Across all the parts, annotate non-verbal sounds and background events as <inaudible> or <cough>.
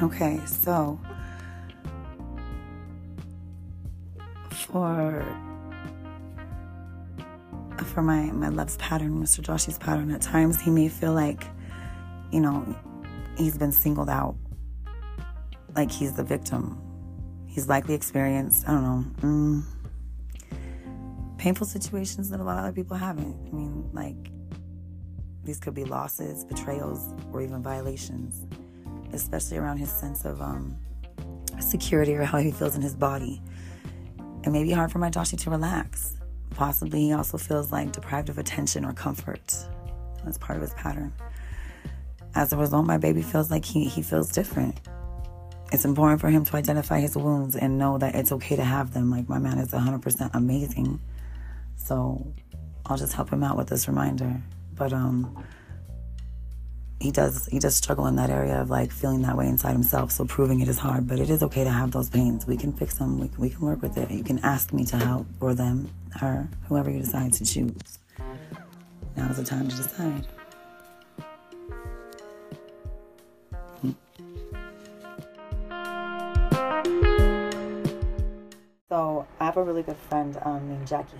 Okay, so for for my my love's pattern, Mr. Joshi's pattern, at times he may feel like, you know, he's been singled out, like he's the victim. He's likely experienced, I don't know, mm, painful situations that a lot of other people haven't. I mean, like these could be losses, betrayals, or even violations, especially around his sense of um, security or how he feels in his body. It may be hard for my Joshi to relax. Possibly he also feels like deprived of attention or comfort. That's part of his pattern. As a result, my baby feels like he, he feels different. It's important for him to identify his wounds and know that it's okay to have them. Like, my man is 100% amazing. So, I'll just help him out with this reminder. But, um, he does he does struggle in that area of like feeling that way inside himself so proving it is hard but it is okay to have those pains. We can fix them. We, we can work with it. You can ask me to help or them her whoever you decide to choose. Now is the time to decide. So i have a really good friend um, named jackie.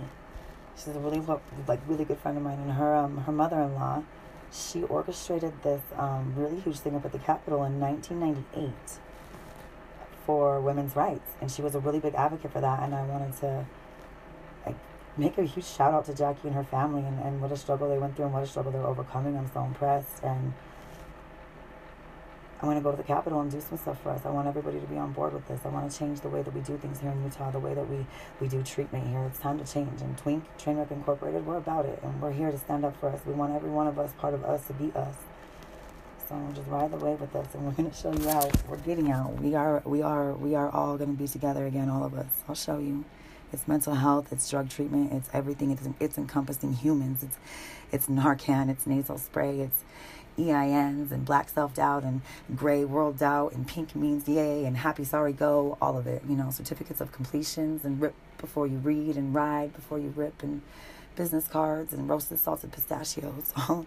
She's a really like really good friend of mine and her um, her mother-in-law she orchestrated this um, really huge thing up at the Capitol in 1998 for women's rights, and she was a really big advocate for that. And I wanted to like make a huge shout out to Jackie and her family, and, and what a struggle they went through, and what a struggle they're overcoming. I'm so impressed, and I want to go to the Capitol and do some stuff for us. I want everybody to be on board with this. I want to change the way that we do things here in Utah, the way that we, we do treatment here. It's time to change. And Twink, Trainwreck Incorporated, we're about it. And we're here to stand up for us. We want every one of us, part of us, to be us. So just ride the wave with us, and we're going to show you out. We're getting out. We are, we are, we are all going to be together again, all of us. I'll show you. It's mental health. It's drug treatment. It's everything. It's, it's encompassing humans. It's, it's Narcan. It's nasal spray. It's EINs and black self doubt and gray world doubt and pink means yay and happy sorry go, all of it. You know, certificates of completions and rip before you read and ride before you rip and business cards and roasted salted pistachios, <laughs> all